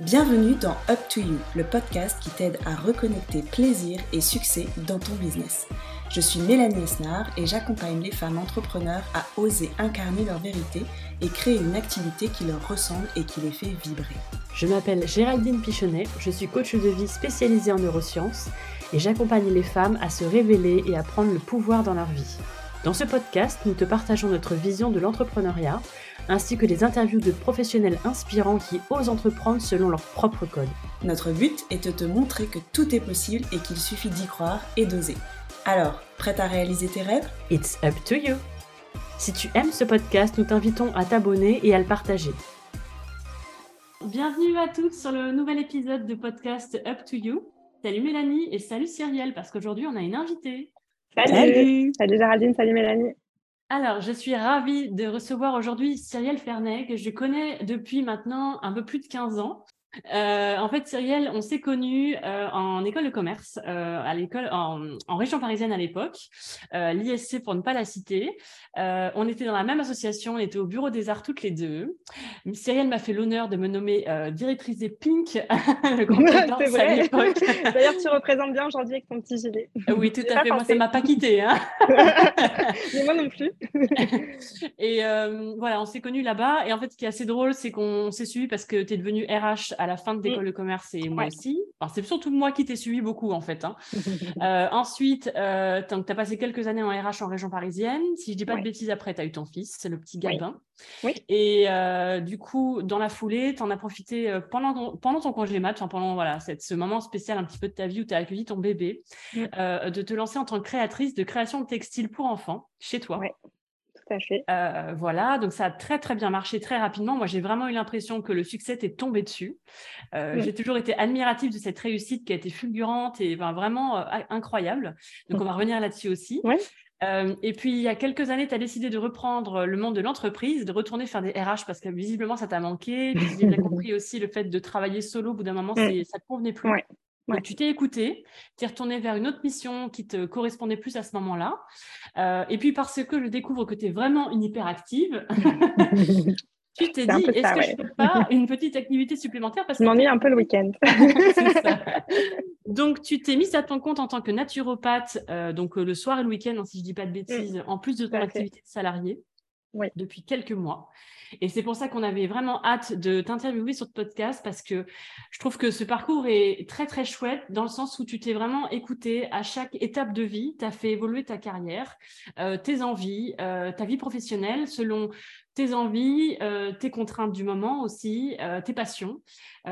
Bienvenue dans Up to You, le podcast qui t'aide à reconnecter plaisir et succès dans ton business. Je suis Mélanie Esnard et j'accompagne les femmes entrepreneurs à oser incarner leur vérité et créer une activité qui leur ressemble et qui les fait vibrer. Je m'appelle Géraldine Pichonnet, je suis coach de vie spécialisée en neurosciences et j'accompagne les femmes à se révéler et à prendre le pouvoir dans leur vie. Dans ce podcast, nous te partageons notre vision de l'entrepreneuriat ainsi que des interviews de professionnels inspirants qui osent entreprendre selon leur propre code. Notre but est de te montrer que tout est possible et qu'il suffit d'y croire et d'oser. Alors, prête à réaliser tes rêves? It's up to you Si tu aimes ce podcast, nous t'invitons à t'abonner et à le partager. Bienvenue à tous sur le nouvel épisode de podcast Up to You. Salut Mélanie et salut Cyrielle, parce qu'aujourd'hui on a une invitée. Salut Salut, Géraldine, salut Mélanie alors, je suis ravie de recevoir aujourd'hui Cyrielle Fernet, que je connais depuis maintenant un peu plus de 15 ans. Euh, en fait, Cyrielle, on s'est connus euh, en école de commerce, euh, à l'école en, région parisienne à l'époque, l'ISC pour ne pas la citer. on était dans la même association, on était au bureau des arts toutes les deux. Cyrielle m'a fait l'honneur de me nommer directrice des Pink, le vrai. D'ailleurs, tu représentes bien aujourd'hui avec ton petit gilet. oui, tout à fait. Moi, ça m'a pas quitté. Hein. Mais moi non plus. et voilà, on s'est connus là-bas. Et en fait, ce qui est assez drôle, c'est qu'on s'est suivi parce que tu es devenue RH à la fin de l'école mm. de commerce et moi aussi. c'est surtout moi qui t'ai suivi beaucoup en fait. Hein. Euh, ensuite, euh, tu as passé quelques années en RH en région parisienne. Si je dis pas de bêtises, après, tu as eu ton fils, c'est le petit Gabin. Oui. Et euh, du coup, dans la foulée, tu en as profité pendant ton, pendant ton congé mat, pendant voilà, cette, ce moment spécial un petit peu de ta vie où tu as accueilli ton bébé, mm. de te lancer en tant que créatrice de création de textiles pour enfants chez toi. Euh, voilà, donc ça a très très bien marché très rapidement. Moi, j'ai vraiment eu l'impression que le succès t'est tombé dessus. Euh, j'ai toujours été admirative de cette réussite qui a été fulgurante et vraiment euh, incroyable. Donc, on va revenir là-dessus aussi. et puis, il y a quelques années, tu as décidé de reprendre le monde de l'entreprise, de retourner faire des RH parce que visiblement, ça t'a manqué. J'ai bien compris aussi le fait de travailler solo. Au bout d'un moment, ça ne te convenait plus tu t'es écouté, tu es retourné vers une autre mission qui te correspondait plus à ce moment-là. Euh, et puis parce que je découvre que tu es vraiment une hyperactive, tu t'es dit, est-ce que je ne fais pas une petite activité supplémentaire parce Je m'ennuie un peu le week-end. donc, tu t'es mise à ton compte en tant que naturopathe, euh, donc euh, le soir et le week-end, hein, si je ne dis pas de bêtises, mm. en plus de ton activité de salarié, depuis quelques mois. Et c'est pour ça qu'on avait vraiment hâte de t'interviewer sur ce podcast parce que je trouve que ce parcours est très, très chouette dans le sens où tu t'es vraiment écouté à chaque étape de vie. Tu as fait évoluer ta carrière, euh, tes envies, euh, ta vie professionnelle selon tes envies, euh, tes contraintes du moment aussi, tes passions.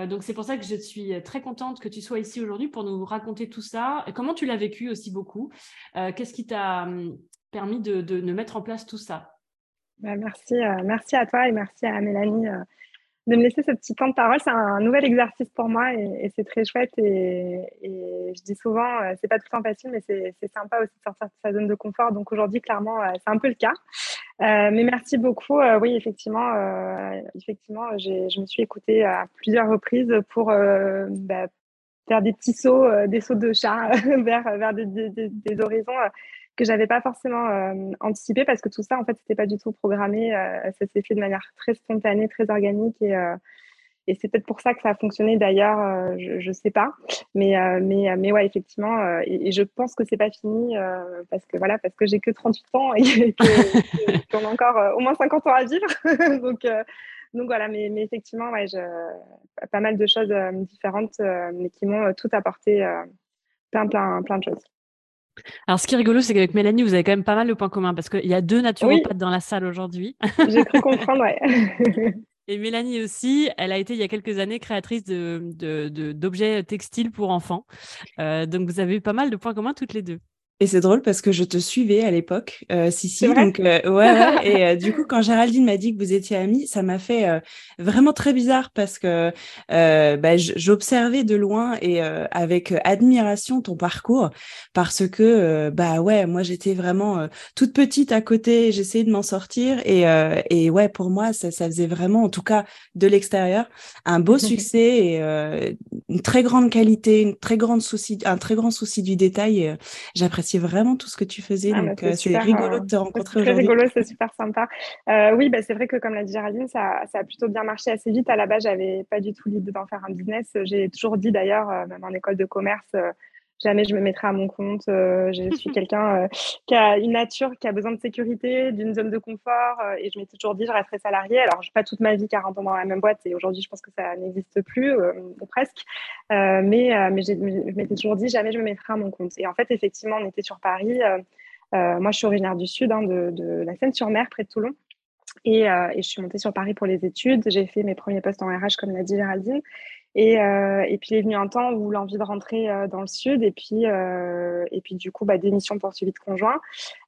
donc c'est pour ça que je suis très contente que tu sois ici aujourd'hui pour nous raconter tout ça. Et comment tu l'as vécu aussi beaucoup? Qu'est-ce qui t'a hum, permis de, mettre en place tout ça? Bah, merci, euh, merci à toi et merci à Mélanie euh, de me laisser ce petit temps de parole. C'est un, nouvel exercice pour moi et, c'est très chouette. Et, je dis souvent, euh, c'est pas tout le temps facile, mais c'est sympa aussi de sortir de sa zone de confort. Donc aujourd'hui, clairement, c'est un peu le cas. mais merci beaucoup. oui, effectivement, effectivement je me suis écoutée à plusieurs reprises pour bah, faire des petits sauts, des sauts de chat vers, vers des, des horizons que j'avais pas forcément euh, anticipé parce que tout ça, en fait, c'était pas du tout programmé. Euh, ça s'est fait de manière très spontanée, très organique et, euh, et c'est peut-être pour ça que ça a fonctionné d'ailleurs, je, ne sais pas. Mais, mais, mais ouais, effectivement, et, je pense que c'est pas fini parce que voilà, parce que j'ai que 38 ans et qu'on a encore au moins 50 ans à vivre. donc, donc voilà, mais, mais effectivement, ouais, je, pas mal de choses différentes, mais qui m'ont tout apporté plein, plein, plein de choses. Alors, ce qui est rigolo, c'est qu'avec Mélanie, vous avez quand même pas mal de points communs parce qu'il y a deux naturopathes dans la salle aujourd'hui. J'ai cru comprendre, ouais. Et Mélanie aussi, elle a été il y a quelques années créatrice d'objets de, de, textiles pour enfants. Euh, donc, vous avez pas mal de points communs toutes les deux. Et c'est drôle parce que je te suivais à l'époque, euh, si si. Donc euh, ouais, Et euh, du coup, quand Géraldine m'a dit que vous étiez amis, ça m'a fait euh, vraiment très bizarre parce que bah, j'observais de loin et avec admiration ton parcours parce que bah ouais, moi j'étais vraiment toute petite à côté, j'essayais de m'en sortir et et ouais, pour moi ça, ça faisait vraiment, en tout cas de l'extérieur, un beau succès et une très grande qualité, une très grande souci, un très grand souci du détail. J'apprécie apprécié vraiment tout ce que tu faisais. Ah, donc, c'est rigolo de te rencontrer aujourd'hui. C'est rigolo, c'est super sympa. oui, bah, c'est vrai que comme l'a dit Géraldine, ça, ça, a plutôt bien marché assez vite. À la base, j'avais pas du tout l'idée d'en faire un business. J'ai toujours dit d'ailleurs, même en école de commerce, jamais je me mettrai à mon compte. Euh, je suis quelqu'un euh, qui a une nature, qui a besoin de sécurité, d'une zone de confort. Euh, et je m'étais toujours dit, je resterai salarié. Alors, je pas toute ma vie 40 ans dans la même boîte. Et aujourd'hui, je pense que ça n'existe plus, ou presque. mais mais je m'étais toujours dit, jamais je me mettrai à mon compte. Et en fait, effectivement, on était sur Paris. moi, je suis originaire du Sud, hein, de, de, la Seine-sur-Mer, près de Toulon. Et, et, je suis montée sur Paris pour les études. J'ai fait mes premiers postes en RH, comme l'a dit Géraldine. Et, euh, et, puis il est venu un temps où l'envie de rentrer euh, dans le sud et puis euh, et puis du coup bah, démission pour suivi de conjoint,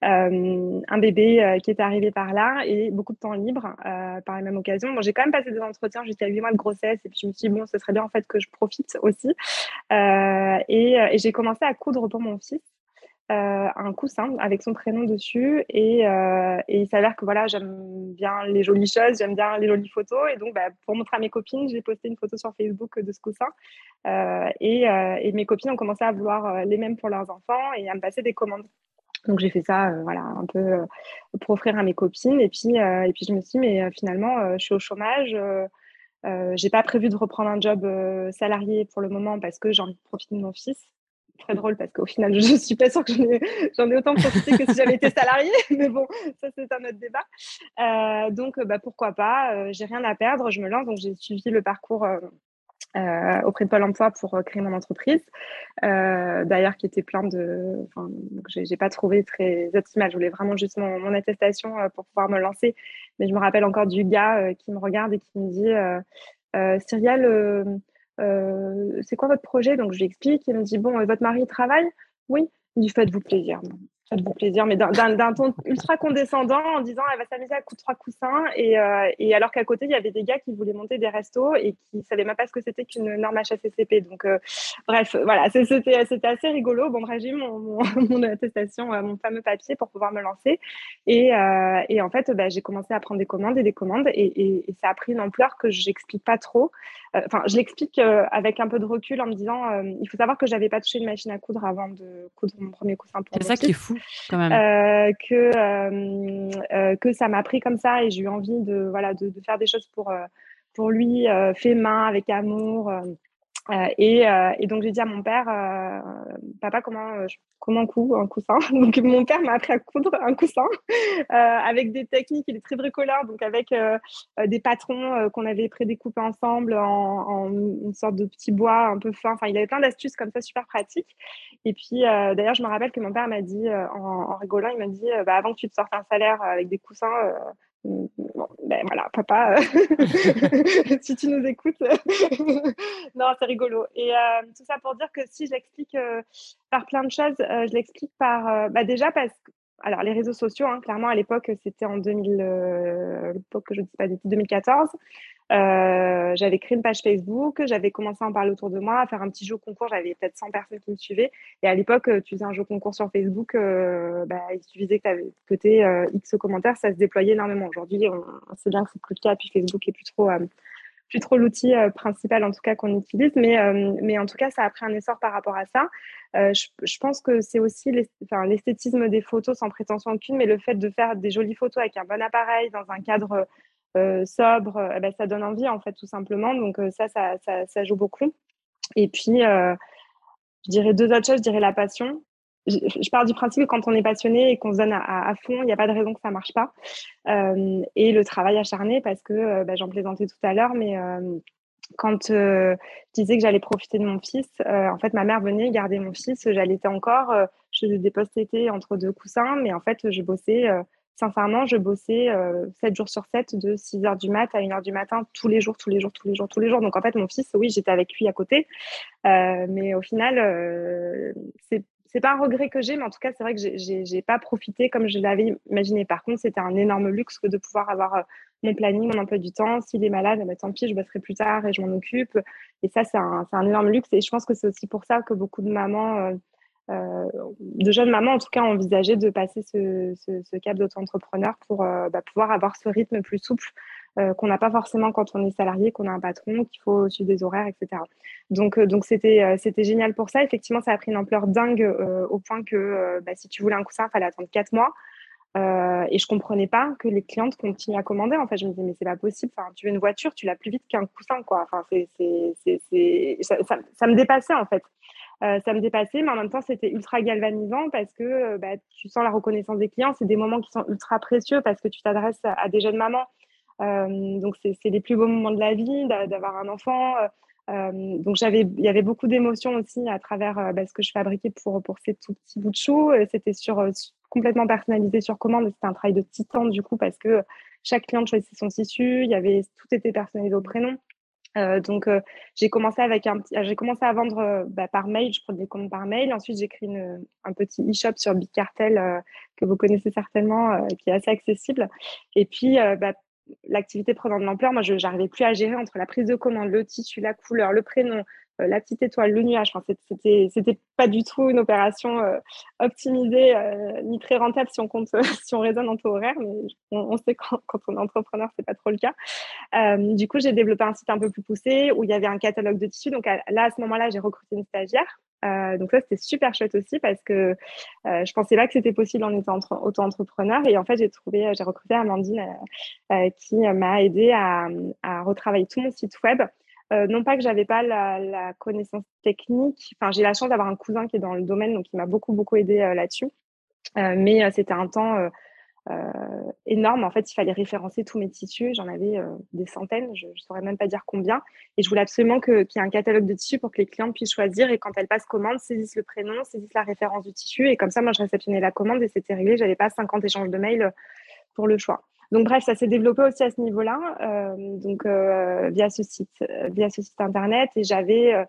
un bébé qui est arrivé par là et beaucoup de temps libre par la même occasion. Bon, j'ai quand même passé des entretiens jusqu'à 8 mois de grossesse et puis je me suis dit bon ce serait bien en fait que je profite aussi et, et j'ai commencé à coudre pour mon fils. Euh, un coussin avec son prénom dessus et, euh, et il s'avère que voilà j'aime bien les jolies choses j'aime bien les jolies photos et donc bah, pour montrer à mes copines j'ai posté une photo sur Facebook de ce coussin euh, et, mes copines ont commencé à vouloir les mêmes pour leurs enfants et à me passer des commandes. Donc j'ai fait ça voilà un peu pour offrir à mes copines et puis et puis je me suis dit mais finalement je suis au chômage j'ai pas prévu de reprendre un job salarié pour le moment parce que j'ai envie de profiter de mon fils très drôle parce qu'au final, je ne suis pas sûre que j'en ai, autant profité que si j'avais été salariée. Mais bon, ça, c'est un autre débat. Euh, donc, bah, pourquoi pas euh, J'ai rien à perdre, je me lance. Donc, j'ai suivi le parcours euh, auprès de Pôle emploi pour créer mon entreprise. D'ailleurs, qui était plein de. Enfin, j'ai pas trouvé très optimal. Je voulais vraiment juste mon, attestation pour pouvoir me lancer. Mais je me rappelle encore du gars qui me regarde et qui me dit Cyrielle, euh, c'est quoi votre projet? Donc, je lui explique. Il me dit, bon, votre mari travaille? Oui. Il faites-vous plaisir faites-vous plaisir, mais d'un ton ultra condescendant en disant elle va s'amuser à coup de trois coussins. Et, euh, et alors qu'à côté, il y avait des gars qui voulaient monter des restos et qui ne savaient même pas ce que c'était qu'une norme HACCP. Donc, euh, bref, voilà, c'était assez rigolo. Bon, bref, j'ai mon, mon, attestation, euh, mon fameux papier pour pouvoir me lancer. Et, et en fait, bah, j'ai commencé à prendre des commandes et des commandes et, et ça a pris une ampleur que je n'explique pas trop. Enfin, je l'explique avec un peu de recul en me disant il faut savoir que je n'avais pas touché une machine à coudre avant de coudre mon premier coussin C'est ça qui est fou. Euh, que, euh, euh, que ça m'a pris comme ça et j'ai eu envie de, voilà, faire des choses pour, pour lui, fait main, avec amour. Euh, et, euh, et, donc j'ai dit à mon père, euh, papa, comment je, comment coud un coussin? Donc mon père m'a appris à coudre un coussin avec des techniques. Il est très bricoleur, donc avec des patrons qu'on avait prédécoupés ensemble en, une sorte de petit bois un peu fin. Enfin, il avait plein d'astuces comme ça, super pratiques. Et puis d'ailleurs, je me rappelle que mon père m'a dit en, en, rigolant, il m'a dit, bah, avant que tu te sortes un salaire avec des coussins ben voilà, papa, si tu nous écoutes. non, c'est rigolo. Et euh, tout ça pour dire que si je l'explique euh, par plein de choses, euh, je l'explique par. Bah déjà parce que. Alors, les réseaux sociaux, hein, clairement, à l'époque, c'était en 2000, l'époque que je ne dis pas 2014. Euh, j'avais créé une page Facebook, j'avais commencé à en parler autour de moi, à faire un petit jeu concours. J'avais peut-être 100 personnes qui me suivaient. Et à l'époque, euh, tu faisais un jeu concours sur Facebook, euh, bah, il suffisait que tu avais côté X commentaires, ça se déployait énormément. Aujourd'hui, on, sait bien que c'est plus le cas, puis Facebook est plus trop, plus trop l'outil principal, en tout cas, qu'on utilise. Mais, mais en tout cas, ça a pris un essor par rapport à ça. Je, je, pense que c'est aussi l'esthétisme des photos, sans prétention aucune, mais le fait de faire des jolies photos avec un bon appareil, dans un cadre euh, sobre, euh, ben, ça donne envie en fait tout simplement. Donc euh, ça, ça, ça, joue beaucoup. Et puis, je dirais deux autres choses. Je dirais la passion. Je, pars du principe que quand on est passionné et qu'on se donne à, fond, il n'y a pas de raison que ça marche pas. et le travail acharné, parce que bah, j'en plaisantais tout à l'heure, mais quand je disais que j'allais profiter de mon fils, en fait, ma mère venait garder mon fils. J'allais encore, je faisais des postes été entre deux coussins, mais en fait, je bossais sincèrement, je bossais 7 jours sur 7 de 6 h du mat à 1 h du matin tous les jours, tous les jours, tous les jours, tous les jours. Donc en fait, mon fils, oui, j'étais avec lui à côté. mais au final, euh, c'est pas un regret que j'ai, mais en tout cas, c'est vrai que j'ai pas profité comme je l'avais imaginé. Par contre, c'était un énorme luxe que de pouvoir avoir mon planning, mon emploi du temps. S'il est malade, bah, tant pis, je bosserai plus tard et je m'en occupe. Et ça, c'est un, énorme luxe. Et je pense que c'est aussi pour ça que beaucoup de mamans euh, de jeunes mamans, en tout cas, envisager de passer ce, cap d'auto-entrepreneur pour euh, bah, pouvoir avoir ce rythme plus souple qu'on n'a pas forcément quand on est salarié, qu'on a un patron, qu'il faut suivre des horaires, etc. Donc, donc c'était, c'était génial pour ça. Effectivement, ça a pris une ampleur dingue au point que bah, si tu voulais un coussin, il fallait attendre quatre mois. Euh, et je comprenais pas que les clientes continuent à commander. En fait, je me disais, mais c'est pas possible. Enfin, tu veux une voiture, tu l'as plus vite qu'un coussin, quoi. Enfin, c'est, c'est, ça, ça, me dépassait, en fait. Euh, ça me dépassait, mais en même temps, c'était ultra galvanisant parce que euh, bah, tu sens la reconnaissance des clients. C'est des moments qui sont ultra précieux parce que tu t'adresses à, des jeunes mamans. Euh, donc, c'est, les plus beaux moments de la vie, d'avoir un enfant. Euh, donc j'avais, il y avait beaucoup d'émotions aussi à travers bah, ce que je fabriquais pour, pour ces tout petits bouts de chou. C'était sur, complètement personnalisé sur commande. C'était un travail de titan du coup parce que chaque client choisissait son tissu, y avait tout était personnalisé au prénom. Euh, donc euh, j'ai commencé commencé à vendre euh, bah, par mail, je prenais des commandes par mail. Ensuite j'ai créé un petit e-shop sur Big Cartel que vous connaissez certainement, qui est assez accessible. Et puis bah, l'activité prenant de l'ampleur, moi je n'arrivais plus à gérer entre la prise de commande, le tissu, la couleur, le prénom, euh, la petite étoile, le nuage. Enfin, c'était, c'était pas du tout une opération euh, optimisée euh, ni très rentable si on compte, si on raisonne en taux horaire, mais on, sait quand, on est entrepreneur, c'est pas trop le cas. du coup, j'ai développé un site un peu plus poussé où il y avait un catalogue de tissus. Donc là, à ce moment-là, j'ai recruté une stagiaire. Donc ça, c'était super chouette aussi parce que je pensais pas que c'était possible en étant auto-entrepreneur. Et en fait, j'ai trouvé, j'ai recruté Amandine qui m'a aidé à, retravailler tout mon site web euh, non pas que j'avais pas la, connaissance technique. Enfin, j'ai la chance d'avoir un cousin qui est dans le domaine, donc il m'a beaucoup beaucoup aidé euh, là-dessus. Euh, mais c'était un temps énorme. En fait, il fallait référencer tous mes tissus. J'en avais des centaines. Je ne saurais même pas dire combien. Et je voulais absolument qu'il y ait un catalogue de tissus pour que les clients puissent choisir et quand elles passent commande, saisissent le prénom, saisissent la référence du tissu. Et comme ça, moi, je réceptionnais la commande et c'était réglé. J'avais pas 50 échanges de mails pour le choix. Donc bref, ça s'est développé aussi à ce niveau-là, euh, donc euh, via ce site, euh, via ce site internet, et j'avais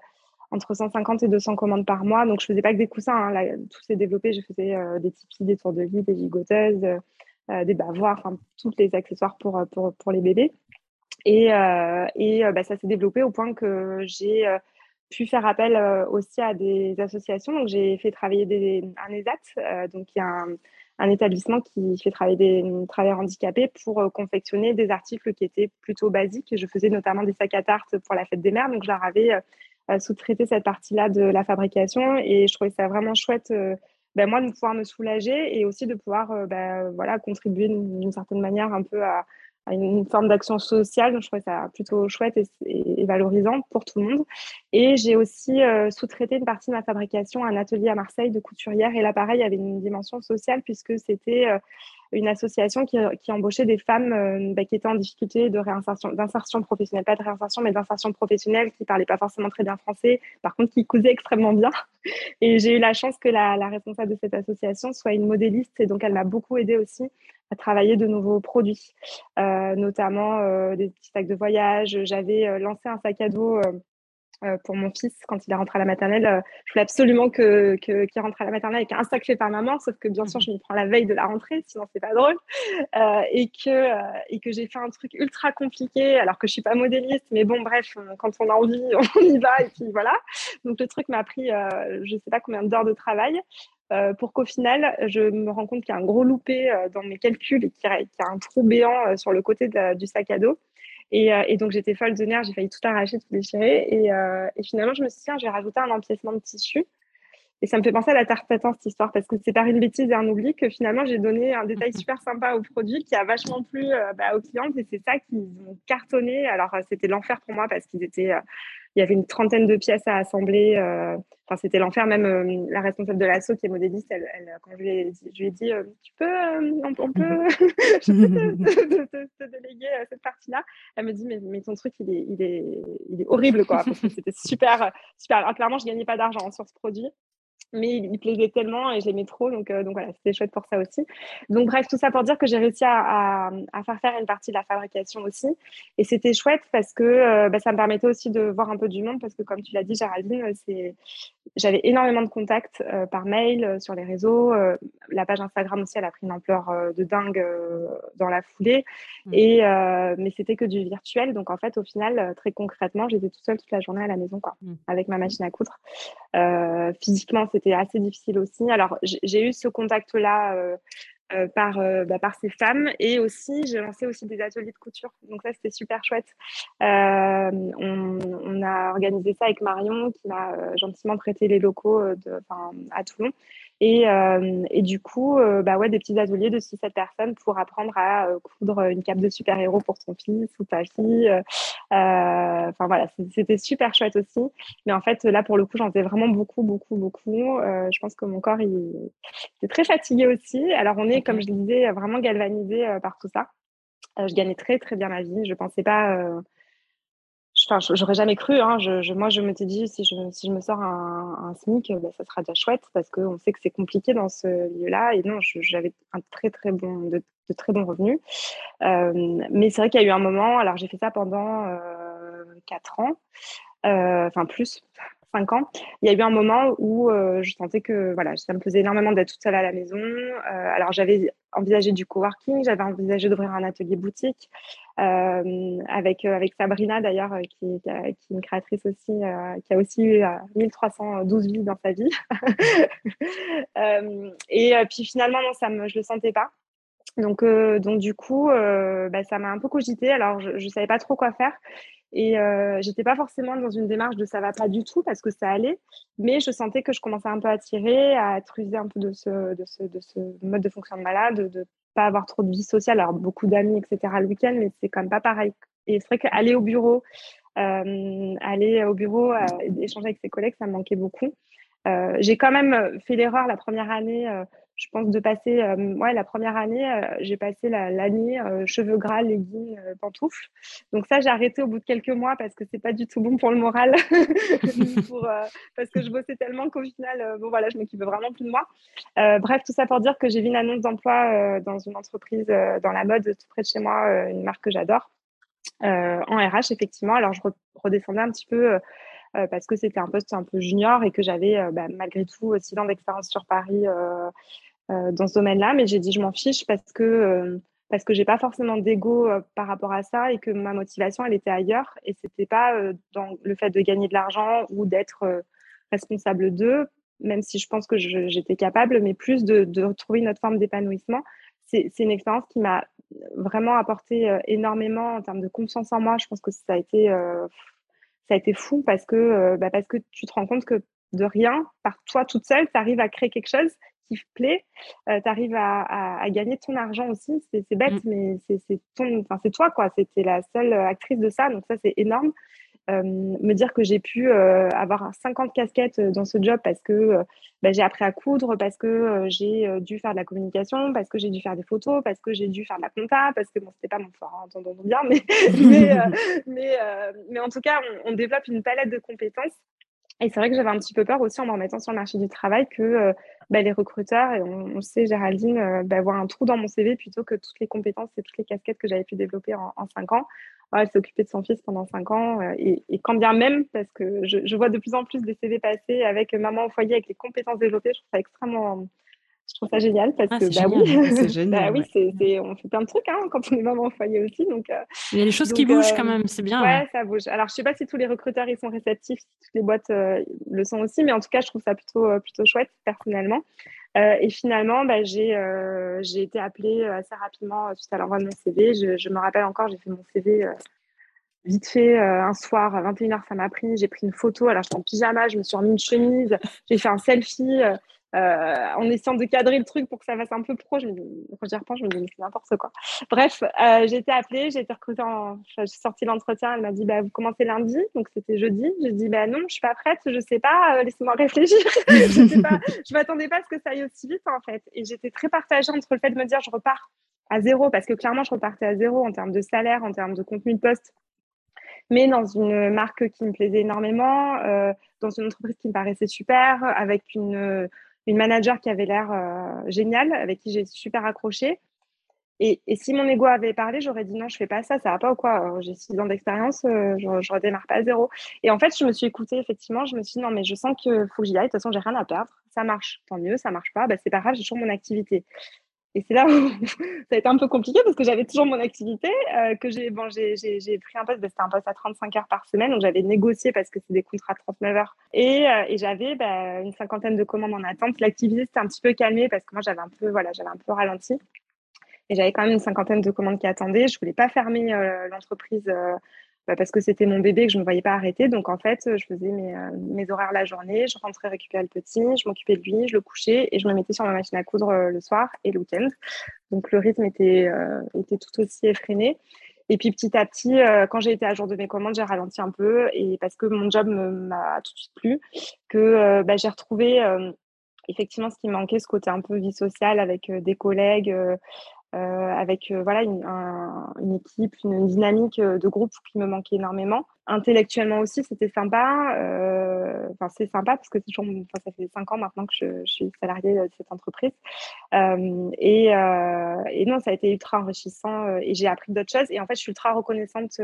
entre 150 et 200 commandes par mois. Donc je faisais pas que des coussins, hein. tout s'est développé. Je faisais des tipis, des tours de lit, des gigoteuses, des bavoirs, enfin tous les accessoires pour pour, les bébés. Et, et bah, ça s'est développé au point que j'ai pu faire appel aussi à des associations. Donc j'ai fait travailler un ESAT, donc il y a un un établissement qui fait travailler des travailleurs handicapés pour euh, confectionner des articles qui étaient plutôt basiques. Je faisais notamment des sacs à tarte pour la fête des mères, donc je leur avais euh, euh, sous-traité cette partie-là de la fabrication et je trouvais ça vraiment chouette. Ben moi, de pouvoir me soulager et aussi de pouvoir ben, voilà, contribuer d'une certaine manière un peu à, une forme d'action sociale. je trouvais ça plutôt chouette et, valorisant pour tout le monde. Et j'ai aussi euh, sous-traité une partie de ma fabrication à un atelier à Marseille de couturière. Et là, avait une dimension sociale puisque c'était euh, une association qui, qui, embauchait des femmes euh, bah, qui étaient en difficulté de réinsertion, d'insertion professionnelle, pas de réinsertion, mais d'insertion professionnelle, qui parlaient pas forcément très bien français, par contre qui cousaient extrêmement bien. Et j'ai eu la chance que la, la responsable de cette association soit une modéliste, et donc elle m'a beaucoup aidée aussi à travailler de nouveaux produits, euh, notamment euh, des petits sacs de voyage. J'avais euh, lancé un sac à dos pour mon fils quand il est rentré à la maternelle. je voulais absolument que, qu'il rentre à la maternelle avec un sac fait par maman, sauf que bien sûr, je m'y prends la veille de la rentrée, sinon c'est pas drôle. et que, et que j'ai fait un truc ultra compliqué, alors que je suis pas modéliste, mais bon, bref, quand on a envie, on y va, et puis voilà. Donc le truc m'a pris, je sais pas combien d'heures de travail. Euh, pour qu'au final, je me rends compte qu'il y a un gros loupé euh, dans mes calculs et qu'il y, a un trou béant euh, sur le côté du sac à dos. Et, donc, j'étais folle de nerfs, j'ai failli tout arracher, tout déchirer. Et, et, finalement, je me suis dit, tiens, je vais rajouter un empiècement de tissu. Et ça me fait penser à la tarte tatin, cette histoire, parce que c'est par une bêtise et un oubli que finalement, j'ai donné un détail super sympa au produit qui a vachement plu euh, bah, aux clientes. Et c'est ça qu'ils ont cartonné. Alors, euh, c'était l'enfer pour moi parce qu'ils étaient. Euh, il y avait une trentaine de pièces à assembler. Enfin, c'était l'enfer. Même la responsable de l'assaut, qui est modéliste, elle, quand je lui ai, je lui ai dit Tu peux, on, peut, je peux te, déléguer cette partie-là. Elle me dit mais, mais, ton truc, il est, il est, il est horrible, quoi. Parce que c'était super, super. Alors, clairement, je gagnais pas d'argent sur ce produit mais il, plaisait tellement et je l'aimais trop, donc, euh, donc voilà, c'était chouette pour ça aussi. Donc bref, tout ça pour dire que j'ai réussi à, à, faire faire une partie de la fabrication aussi, et c'était chouette parce que euh, bah, ça me permettait aussi de voir un peu du monde, parce que comme tu l'as dit, Géraldine, c'est j'avais énormément de contacts euh, par mail, sur les réseaux, la page Instagram aussi, elle a pris une ampleur de dingue dans la foulée, mmh. et mais c'était que du virtuel, donc en fait, au final, très concrètement, j'étais toute seule toute la journée à la maison, quoi, mmh. avec ma machine à coudre. Physiquement, c'est c'était assez difficile aussi. Alors, j'ai eu ce contact-là euh, euh, par, euh, bah, par ces femmes. Et aussi, j'ai lancé aussi des ateliers de couture. Donc ça, c'était super chouette. Euh, on, a organisé ça avec Marion, qui m'a gentiment prêté les locaux de, à Toulon. Et, et, du coup, bah ouais, des petits ateliers de 6-7 personnes pour apprendre à coudre une cape de super-héros pour ton fils ou ta fille. Enfin voilà, c'était super chouette aussi. Mais en fait, là, pour le coup, j'en faisais vraiment beaucoup, beaucoup, beaucoup. je pense que mon corps, il, il est très fatigué aussi. Alors, on est comme je le disais, vraiment galvanisée euh, par tout ça. Euh, je gagnais très, très bien ma vie. Je pensais pas. Euh, j'aurais jamais cru. Hein. Je, moi, je m'étais dit, si je, je me sors un, SMIC, bah, ça sera déjà chouette parce qu'on sait que c'est compliqué dans ce lieu-là. Et non, j'avais un très, très bon, de, très bons revenus. mais c'est vrai qu'il y a eu un moment, alors j'ai fait ça pendant euh, 4 ans, enfin plus, 5 ans, il y a eu un moment où euh, je sentais que voilà, ça me faisait énormément d'être toute seule à la maison. Euh, alors j'avais envisagé du coworking, j'avais envisagé d'ouvrir un atelier boutique euh, avec, avec Sabrina d'ailleurs, qui, qui, est une créatrice aussi, qui a aussi eu 1312 vies dans sa vie. et puis finalement, non, ça me, je ne le sentais pas. Donc, donc du coup, bah, ça m'a un peu cogité. Alors, je ne savais pas trop quoi faire. Et euh, j'étais pas forcément dans une démarche de ça va pas du tout parce que ça allait, mais je sentais que je commençais un peu à tirer, à être usée un peu de ce, de ce, de mode de fonctionnement malade, de pas avoir trop de vie sociale, alors beaucoup d'amis, etc. le week-end, mais c'est quand même pas pareil. Et c'est vrai qu'aller au bureau, euh, aller au bureau, euh, échanger avec ses collègues, ça me manquait beaucoup. Euh, j'ai quand même fait l'erreur la première année je pense, de passer, euh, ouais, la première année, euh, j'ai passé l'année euh, cheveux gras, leggings, pantoufles. Donc ça, j'ai arrêté au bout de quelques mois parce que c'est pas du tout bon pour le moral, pour, parce que je bossais tellement qu'au final, bon voilà, je m'occupais vraiment plus de moi. bref, tout ça pour dire que j'ai vu une annonce d'emploi dans une entreprise dans la mode tout près de chez moi, une marque que j'adore. en RH, effectivement. Alors, je redescendais un petit peu parce que c'était un poste un peu junior et que j'avais bah, malgré tout six ans d'expérience sur Paris dans ce domaine-là, mais j'ai dit je m'en fiche parce que euh, parce que j'ai pas forcément d'ego euh, par rapport à ça et que ma motivation elle était ailleurs et c'était pas dans le fait de gagner de l'argent ou d'être responsable d'eux, même si je pense que j'étais capable, mais plus de, de retrouver une autre forme d'épanouissement. C'est une expérience qui m'a vraiment apporté énormément en termes de confiance en moi. Je pense que ça a été, ça a été fou parce que, bah parce que tu te rends compte que de rien, par toi toute seule, tu arrives à créer quelque chose qui plaît, euh, tu arrives à, gagner ton argent aussi. C'est bête, mm. mais c'est toi, quoi. C'était la seule actrice de ça, donc ça, c'est énorme. Euh, me dire que j'ai pu euh, avoir 50 casquettes dans ce job parce que bah, j'ai appris à coudre, parce que j'ai dû faire de la communication, parce que j'ai dû faire des photos, parce que j'ai dû faire de la compta, parce que bon, c'était pas mon fort, hein, entendons bien, mais, mais, mais, en tout cas, on, développe une palette de compétences et c'est vrai que j'avais un petit peu peur aussi en me remettant sur le marché du travail que euh, bah, les recruteurs, et on, sait, Géraldine, euh, bah, voient un trou dans mon CV plutôt que toutes les compétences et toutes les casquettes que j'avais pu développer en, cinq ans. elle s'est occupée de son fils pendant cinq ans. Euh, et, quand bien même, parce que je, je, vois de plus en plus des CV passer avec maman au foyer, avec les compétences développées, je trouve ça extrêmement je trouve ça génial parce ah, que bah oui, génial, bah oui on fait plein de trucs hein, quand on est maman au foyer aussi. Donc, euh, il y a des choses qui bougent quand euh, même, c'est bien. Ouais, ça bouge. Alors, je sais pas si tous les recruteurs ils sont réceptifs, si toutes les boîtes euh, le sont aussi, mais en tout cas, je trouve ça plutôt, plutôt chouette personnellement. et finalement, bah, j'ai j'ai été appelée assez rapidement suite à l'envoi de mon CV. Je, je, me rappelle encore, j'ai fait mon CV vite fait un soir à 21h ça m'a pris j'ai pris une photo alors j'étais en pyjama je me suis remis une chemise j'ai fait un selfie euh, en essayant de cadrer le truc pour que ça fasse un peu pro. Je me dis, quand j'y repense, je me dis, c'est n'importe quoi. Bref, euh, j'ai été appelée, j'ai été recrutée, en... j'ai sorti l'entretien, elle m'a dit, bah, vous commencez lundi, donc c'était jeudi. J'ai dit, bah non, je suis pas prête, je sais pas, euh, laissez-moi réfléchir. je sais m'attendais pas à ce que ça aille aussi vite en fait. Et j'étais très partagée entre le fait de me dire, je repars à zéro, parce que clairement, je repartais à zéro en termes de salaire, en termes de contenu de poste mais dans une marque qui me plaisait énormément, euh, dans une entreprise qui me paraissait super, avec une, une manager qui avait l'air euh, géniale, avec qui j'ai super accroché. Et, si mon ego avait parlé, j'aurais dit non, je fais pas ça, ça va pas ou quoi. J'ai six ans d'expérience, euh, je, je redémarre pas à zéro. Et en fait, je me suis écoutée, effectivement, je me suis dit non, mais je sens qu'il faut que j'y aille. De toute façon, j'ai rien à perdre. Ça marche, tant mieux. Ça marche pas, bah, c'est pas grave, j'ai toujours mon activité. Et c'est là où ça a été un peu compliqué parce que j'avais toujours mon activité, euh, que j'ai bon, pris un poste, bah, c'était un poste à 35 heures par semaine, donc j'avais négocié parce que c'est des contrats de 39 heures. Et, euh, et j'avais bah, une cinquantaine de commandes en attente. L'activité s'était un petit peu calmée parce que moi, j'avais un peu, voilà, j'avais un peu ralenti. Et j'avais quand même une cinquantaine de commandes qui attendaient. Je voulais pas fermer euh, l'entreprise parce que c'était mon bébé que je ne me voyais pas arrêter. Donc, en fait, je faisais mes, euh, mes, horaires la journée, je rentrais récupérer le petit, je m'occupais de lui, je le couchais et je me mettais sur ma machine à coudre euh, le soir et le week-end. Donc, le rythme était, euh, tout aussi effréné. Et puis, petit à petit, quand j'ai été à jour de mes commandes, j'ai ralenti un peu et parce que mon job m'a tout de suite plu, que bah, j'ai retrouvé effectivement ce qui manquait, ce côté un peu vie sociale avec des collègues, avec euh, voilà une, une, équipe, une, dynamique euh, de groupe qui me manquait énormément. Intellectuellement aussi, c'était sympa. Enfin, c'est sympa parce que toujours, ça fait cinq ans maintenant que je, suis salariée de cette entreprise. Et, non, ça a été ultra enrichissant et j'ai appris d'autres choses. Et en fait, je suis ultra reconnaissante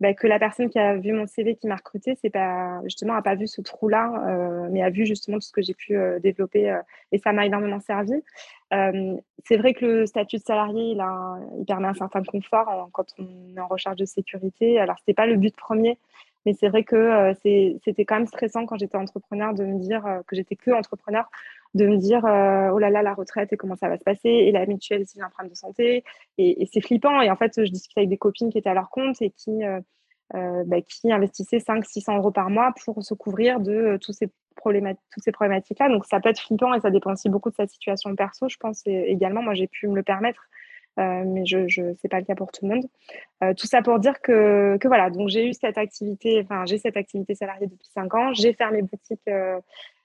bah, que la personne qui a vu mon CV, qui m'a recruté, c'est pas justement a pas vu ce trou-là, euh, mais a vu justement tout ce que j'ai pu euh, développer euh, et ça m'a énormément servi. C'est vrai que le statut de salarié, il, permet un certain confort quand on est en recherche de sécurité. Alors c'était pas le but premier, mais c'est vrai que c'était quand même stressant quand j'étais entrepreneur de me dire que j'étais que entrepreneur, de me dire oh là là la retraite et comment ça va se passer et la mutuelle c'est un problème de santé et, c'est flippant et en fait je discutais avec des copines qui étaient à leur compte et qui euh, bah, qui investissaient 500-600 euros par mois pour se couvrir de tous ces toutes ces problématiques-là. Donc ça peut être flippant et ça dépend aussi beaucoup de sa situation perso, je pense. également, moi j'ai pu me le permettre. Euh, mais je, je c'est pas le cas pour tout le monde. Euh, tout ça pour dire que, que voilà, donc j'ai eu cette activité, enfin j'ai cette activité salariée depuis 5 ans. J'ai fermé boutique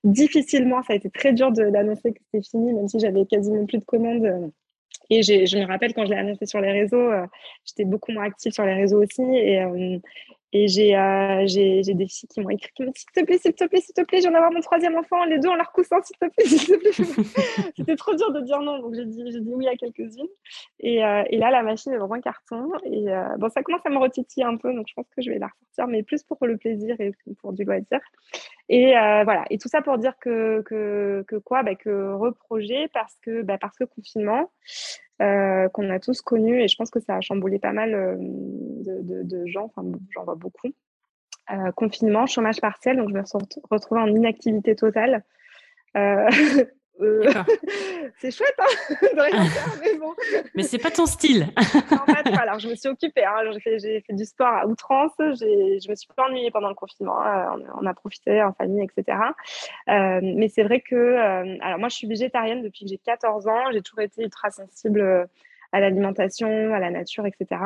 difficilement. Ça a été très dur d'annoncer que c'était fini, même si j'avais quasiment plus de commandes. Et je me rappelle quand je l'ai annoncé sur les réseaux, euh, j'étais beaucoup moins active sur les réseaux aussi. Et, euh, et euh, j'ai, des filles qui m'ont écrit S'il te plaît, s'il te plaît, s'il te plaît, j'en ai avoir mon troisième enfant, les deux ont leur coussin, s'il te plaît, s'il te plaît. C'était trop dur de dire non, donc j'ai dit, dit oui à quelques-unes. Et, euh, et, là, la machine est dans un carton. Et euh, bon, ça commence à me retitiller un peu, donc je pense que je vais la ressortir, mais plus pour le plaisir et pour du loisir. Et voilà, et tout ça pour dire que, que, que quoi? Bah, Que reprojet, parce que, bah, parce que confinement, euh, qu'on a tous connu et je pense que ça a chamboulé pas mal euh, de, gens, enfin j'en vois beaucoup. Euh, confinement, chômage partiel, donc je me suis retrouvée en inactivité totale. c'est chouette hein, de rien faire, mais bon. mais c'est pas ton style. en fait, alors je me suis occupée. Hein, j'ai fait, du sport à outrance. Je me suis pas ennuyée pendant le confinement. Hein, on, a profité en famille, etc. Euh, mais c'est vrai que, euh, alors moi, je suis végétarienne depuis que j'ai 14 ans. J'ai toujours été ultra sensible euh, à l'alimentation, à la nature, etc.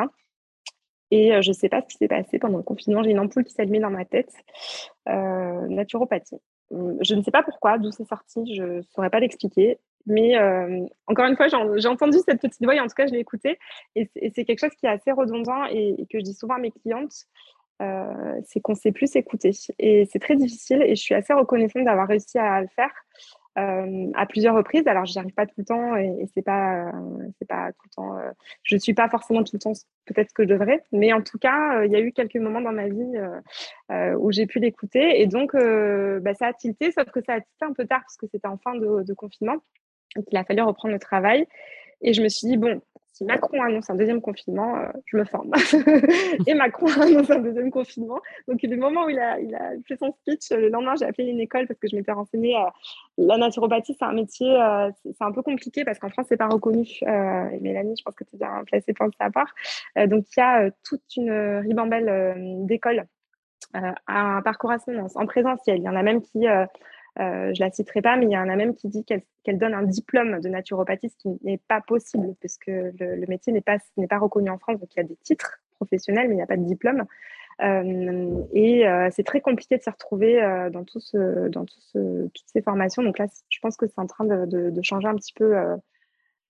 Et je ne sais pas ce qui s'est passé pendant le confinement. J'ai une ampoule qui s'est allumée dans ma tête. naturopathie. Hum, je ne sais pas pourquoi, d'où c'est sorti, je ne saurais pas l'expliquer. Mais encore une fois, j'ai entendu cette petite voix et en tout cas, je l'ai écoutée. Et c'est quelque chose qui est assez redondant et, que je dis souvent à mes clientes, c'est qu'on ne sait plus s'écouter. Et c'est très difficile et je suis assez reconnaissante d'avoir réussi à le faire. Euh, à plusieurs reprises. Alors, je n'y arrive pas tout le temps et, et c'est pas, euh, c'est pas tout le temps. Euh, je ne suis pas forcément tout le temps peut-être que je devrais, mais en tout cas, il y a eu quelques moments dans ma vie où j'ai pu l'écouter et donc bah, ça a tilté, sauf que ça a tilté un peu tard parce que c'était en fin de, de confinement. Donc, il a fallu reprendre le travail. Et je me suis dit, bon, Macron annonce un deuxième confinement, euh, je me forme. et Macron annonce un deuxième confinement. Donc, du moment où il a, fait son speech, le lendemain, j'ai appelé une école parce que je m'étais renseignée. la naturopathie, c'est un métier, euh, c'est un peu compliqué parce qu'en France, c'est pas reconnu. Euh, et Mélanie, je pense que tu es bien placée pour le savoir. donc, il y a toute une ribambelle d'écoles à un parcours ascendance en présentiel. Il y en a même qui euh, je la citerai pas, mais il y en a même qui dit qu'elle donne un diplôme de naturopathie, ce qui n'est pas possible, parce que le, métier n'est pas, reconnu en France, donc il y a des titres professionnels, mais il n'y a pas de diplôme. Euh, et euh, c'est très compliqué de s'y retrouver ce, dans tout toutes ces formations. Donc là, je pense que c'est en train de, changer un petit peu,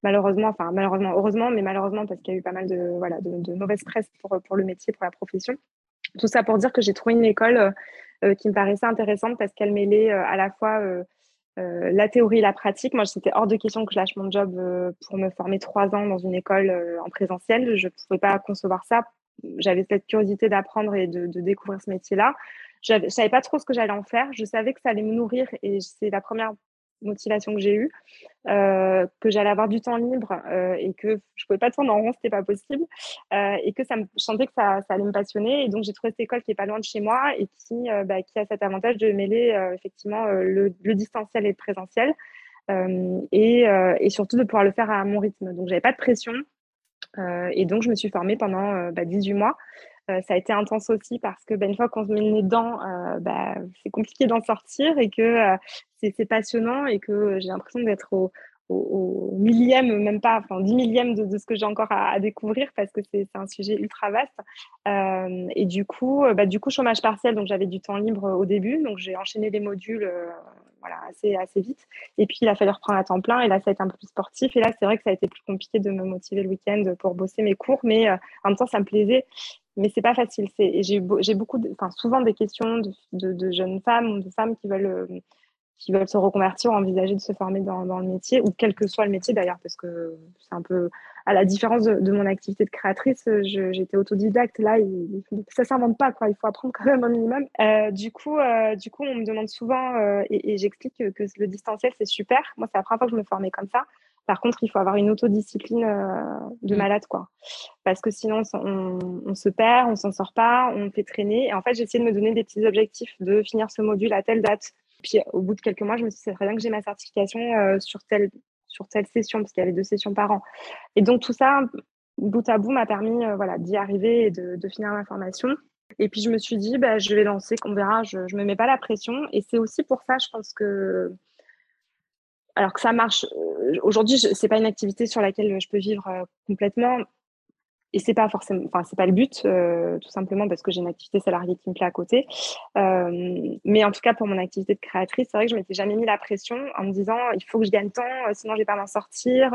malheureusement, enfin malheureusement, heureusement, mais malheureusement parce qu'il y a eu pas mal de, voilà, de, mauvaise presse pour, le métier, pour la profession. Tout ça pour dire que j'ai trouvé une école euh, qui me paraissait intéressante parce qu'elle mêlait euh, à la fois euh, la théorie et la pratique. Moi, c'était hors de question que je lâche mon job pour me former trois ans dans une école en présentiel. Je ne pouvais pas concevoir ça. J'avais cette curiosité d'apprendre et de, découvrir ce métier-là. Je ne savais pas trop ce que j'allais en faire. Je savais que ça allait me nourrir et c'est la première motivation que j'ai eue, que j'allais avoir du temps libre et que je pouvais pas tourner en rond, c'était pas possible, et que ça me, je sentais que ça, ça allait me passionner. Et donc j'ai trouvé cette école qui est pas loin de chez moi et qui, bah, qui a cet avantage de mêler effectivement le, le, distanciel et le présentiel, et, et, surtout de pouvoir le faire à mon rythme. Donc j'avais pas de pression. et donc je me suis formée pendant bah, 18 mois. Euh, ça a été intense aussi parce que ben, une fois qu'on se met le nez dedans, euh, bah, c'est compliqué d'en sortir et que euh, c'est passionnant et que j'ai l'impression d'être au, millième, même pas, enfin dix millième de, ce que j'ai encore à, découvrir parce que c'est un sujet ultra vaste. Et du coup, bah, du coup, chômage partiel, donc j'avais du temps libre au début, donc j'ai enchaîné les modules voilà, assez vite. Et puis, il a fallu reprendre à temps plein. Et là, ça a été un peu plus sportif. Et là, c'est vrai que ça a été plus compliqué de me motiver le week-end pour bosser mes cours. Mais en même temps, ça me plaisait mais c'est pas facile. J'ai beaucoup, enfin souvent des questions de, de, jeunes femmes ou de femmes qui veulent, euh, qui veulent se reconvertir ou envisager de se former dans, le métier, ou quel que soit le métier d'ailleurs, parce que c'est un peu à la différence de, mon activité de créatrice, j'étais autodidacte. Là, ça s'invente pas. Il faut apprendre quand même un minimum. Euh, du coup, euh, du coup, on me demande souvent, et, j'explique que, que, le distanciel c'est super. Moi, c'est la première fois que je me formais comme ça. Par contre, il faut avoir une autodiscipline euh, de mm. malade, quoi. Parce que sinon, on, se perd, on s'en sort pas, on fait traîner. Et en fait, j'ai essayé de me donner des petits objectifs de finir ce module à telle date. Puis, au bout de quelques mois, je me suis dit, c'est très bien que j'ai ma certification euh, sur, telle, sur telle session, parce qu'il y avait deux sessions par an. Et donc, tout ça, bout à bout, m'a permis euh, voilà, d'y arriver et de, finir ma formation. Et puis, je me suis dit, bah, je vais lancer, qu'on verra, je ne me mets pas la pression. Et c'est aussi pour ça, je pense que alors que ça marche. Euh, aujourd'hui, c'est pas une activité sur laquelle je peux vivre euh, complètement. Et c'est pas forcément, enfin, c'est pas le but, euh, tout simplement parce que j'ai une activité salariée qui me plaît à côté. mais en tout cas, pour mon activité de créatrice, c'est vrai que je m'étais jamais mis la pression en me disant il faut que je gagne tant, sinon je vais pas m'en sortir,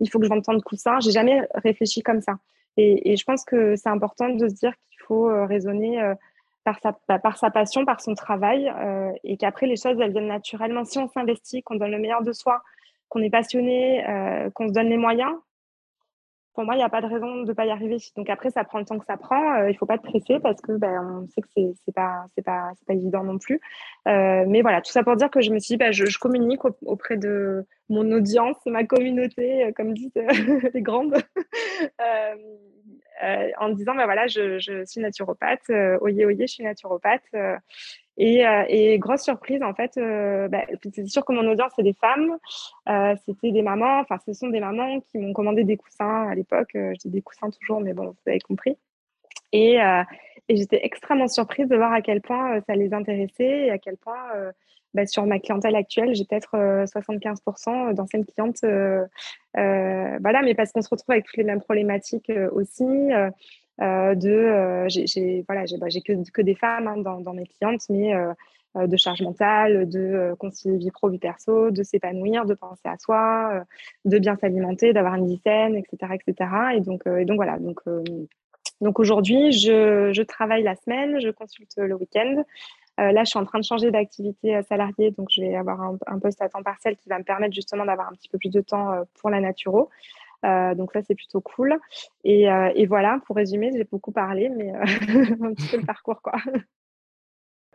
il faut que je vende tant de coussins. J'ai jamais réfléchi comme ça. Et, et je pense que c'est important de se dire qu'il faut raisonner par sa, bah, par sa passion, par son travail, euh, et qu'après les choses elles viennent naturellement. Si on s'investit, qu'on donne le meilleur de soi, qu'on est passionné, euh, qu'on se donne les moyens, pour moi, il n'y a pas de raison de ne pas y arriver. Donc après, ça prend le temps que ça prend. Euh, il ne faut pas te presser parce que ben, on sait que ce n'est pas, évident non plus. mais voilà, tout ça pour dire que je me suis dit, ben, je, communique auprès de mon audience, ma communauté, comme disent les grandes. Euh, en disant bah voilà je, suis naturopathe euh, oyez oyez je suis naturopathe. Euh, et, et, grosse surprise en fait bah, c'est sûr que mon audience c'est des femmes. C'était des mamans enfin ce sont des mamans qui m'ont commandé des coussins à l'époque. Je dis des coussins toujours mais bon vous avez compris. Et, et j'étais extrêmement surprise de voir à quel point ça les intéressait et à quel point bah, sur ma clientèle actuelle, j'ai peut-être 75% d'anciennes clientes. voilà, mais parce qu'on se retrouve avec toutes les mêmes problématiques aussi. de, j'ai voilà, bah, que, que, des femmes hein, dans, dans, mes clientes, mais de charge mentale, de concilier vie pro, vie perso, de s'épanouir, de penser à soi, de bien s'alimenter, d'avoir une vie saine, etc., etc. Et donc, et donc voilà. Donc, donc aujourd'hui, je, je, travaille la semaine, je consulte le week-end. Euh, là, je suis en train de changer d'activité euh, salariée, donc je vais avoir un, poste à temps partiel qui va me permettre justement d'avoir un petit peu plus de temps euh, pour la naturo. donc ça, c'est plutôt cool. Et, voilà, pour résumer, j'ai beaucoup parlé, mais un petit peu le parcours, quoi.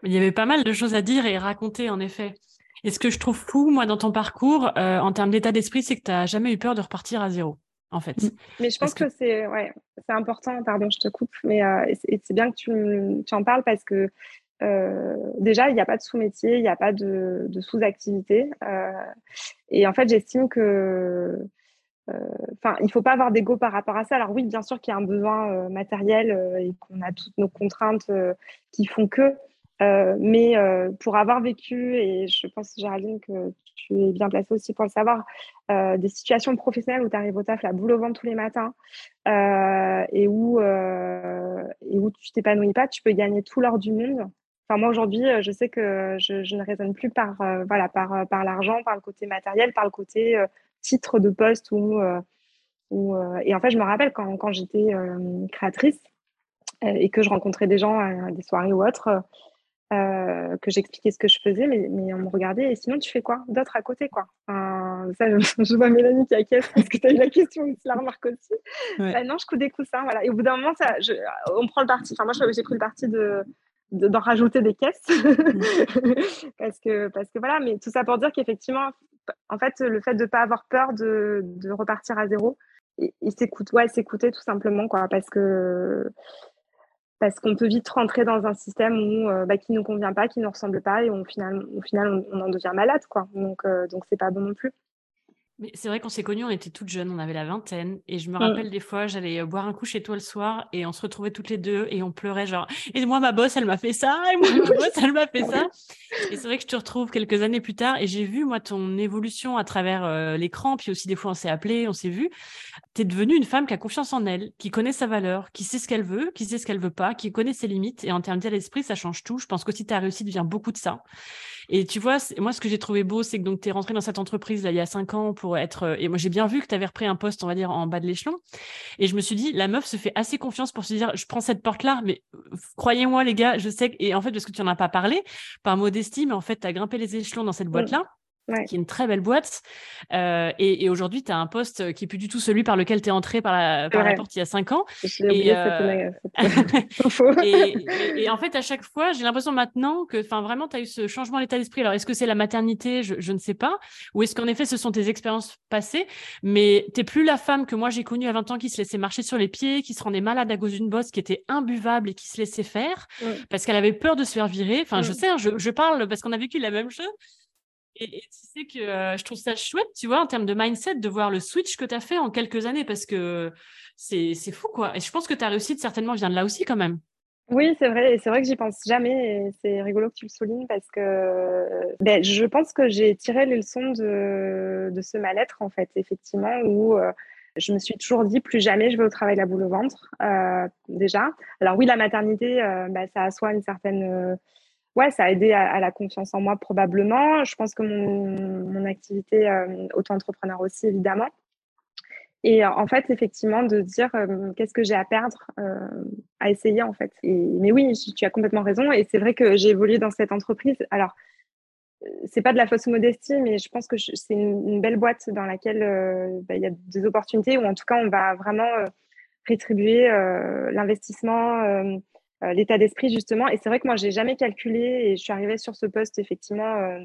Il y avait pas mal de choses à dire et raconter, en effet. Et ce que je trouve fou, moi, dans ton parcours, en termes d'état d'esprit, c'est que tu n'as jamais eu peur de repartir à zéro, en fait. Mais je pense que, c'est ouais, important, pardon, je te coupe, mais c'est bien que tu, tu, en parles parce que euh, déjà, il n'y a pas de sous-métier, il n'y a pas de, sous-activité. Euh, et en fait, j'estime que euh, Enfin, il ne faut pas avoir d'ego par rapport à ça. Alors oui, bien sûr qu'il y a un besoin matériel et qu'on a toutes nos contraintes qui font que. mais pour avoir vécu, et je pense, Géraldine, que tu es bien placée aussi pour le savoir, des situations professionnelles où tu arrives au taf la boule au ventre tous les matins et, où, et où tu t'épanouis pas, tu peux gagner tout l'or du monde moi aujourd'hui, euh, je sais que je, ne raisonne plus par euh, voilà par, euh, par l'argent, par le côté matériel, par le côté titre de poste ou, et en fait je me rappelle quand, quand j'étais créatrice et que je rencontrais des gens à, des soirées ou autres, que j'expliquais ce que je faisais, mais, mais, on me regardait et sinon tu fais quoi d'autre à côté quoi? Ça, je, vois Mélanie qui acquiesce parce que tu as eu la question aussi, la remarque aussi. Bah, non, je couds des coussins, voilà. Et au bout d'un moment, ça, je, on prend le parti. Enfin, moi, j'ai pris le parti de, d'en rajouter des caisses. Parce, que, parce que voilà, mais tout ça pour dire qu'effectivement, en fait, le fait de ne pas avoir peur de, de repartir à zéro et, s'écouter, ouais, s'écouter tout simplement, quoi, parce que parce qu'on peut vite rentrer dans un système où, euh, bah, qui ne nous convient pas, qui ne nous ressemble pas, et au final, au final on, en devient malade, quoi. Donc, euh, donc c'est pas bon non plus. Mais c'est vrai qu'on s'est connus, on était toutes jeunes, on avait la vingtaine. Et je me rappelle des fois, j'allais euh, boire un coup chez toi le soir et on se retrouvait toutes les deux et on pleurait genre, et moi ma bosse, elle m'a fait ça, et moi ma bosse, elle m'a fait ça. Et c'est vrai que je te retrouve quelques années plus tard et j'ai vu moi ton évolution à travers euh, l'écran, puis aussi des fois on s'est appelé, on s'est vu. Tu es devenue une femme qui a confiance en elle, qui connaît sa valeur, qui sait ce qu'elle veut, qui sait ce qu'elle veut pas, qui connaît ses limites. Et en termes d'état d'esprit, ça change tout. Je pense qu'aussi ta réussite vient beaucoup de ça. Et tu vois, moi, ce que j'ai trouvé beau, c'est que donc tu es rentrée dans cette entreprise là, il y a cinq ans pour être. Euh, et moi, j'ai bien vu que tu avais repris un poste, on va dire, en bas de l'échelon. Et je me suis dit, la meuf se fait assez confiance pour se dire, je prends cette porte-là, mais euh, croyez-moi, les gars, je sais. Que... Et en fait, parce que tu n'en as pas parlé, par modestie, mais en fait, tu as grimpé les échelons dans cette mmh. Qui est une très belle boîte. Euh, et, aujourd'hui, tu as un poste qui est plus du tout celui par lequel tu es entré par la, par la porte il y a cinq ans. Et, euh, et, et, en fait, à chaque fois, j'ai l'impression maintenant que vraiment, tu as eu ce changement d'état d'esprit. Alors, est-ce que c'est la maternité? Je, je, ne sais pas. Ou est-ce qu'en effet, ce sont tes expériences passées? Mais tu n'es plus la femme que moi j'ai connue à 20 ans qui se laissait marcher sur les pieds, qui se rendait malade à cause d'une bosse qui était imbuvable et qui se laissait faire parce qu'elle avait peur de se faire virer. Enfin, je sais, hein, je, je parle parce qu'on a vécu la même chose. Et, tu sais que euh, je trouve ça chouette, tu vois, en termes de mindset, de voir le switch que tu as fait en quelques années, parce que c'est fou, quoi. Et je pense que ta réussite, certainement, vient de là aussi, quand même. Oui, c'est vrai, c'est vrai que j'y pense jamais, c'est rigolo que tu le soulignes, parce que ben, je pense que j'ai tiré les leçons de, de ce mal-être, en fait, effectivement, où... Euh, je me suis toujours dit plus jamais je vais au travail la boule au ventre euh, déjà. Alors oui, la maternité, bah, ça assoit une certaine ouais, ça a aidé à, la confiance en moi probablement. Je pense que mon, activité euh, auto-entrepreneur aussi, évidemment. Et en fait, effectivement, de dire euh, qu'est-ce que j'ai à perdre euh, à essayer, en fait. Mais oui, tu as complètement raison. Et c'est vrai que j'ai évolué dans cette entreprise. Alors, c'est pas de la fausse modestie, mais je pense que c'est une, belle boîte dans laquelle bah, il y a des opportunités, ou en tout cas, on va vraiment rétribuer l'investissement euh, l'état d'esprit justement. Et c'est vrai que moi, j'ai jamais calculé et je suis arrivée sur ce poste effectivement euh,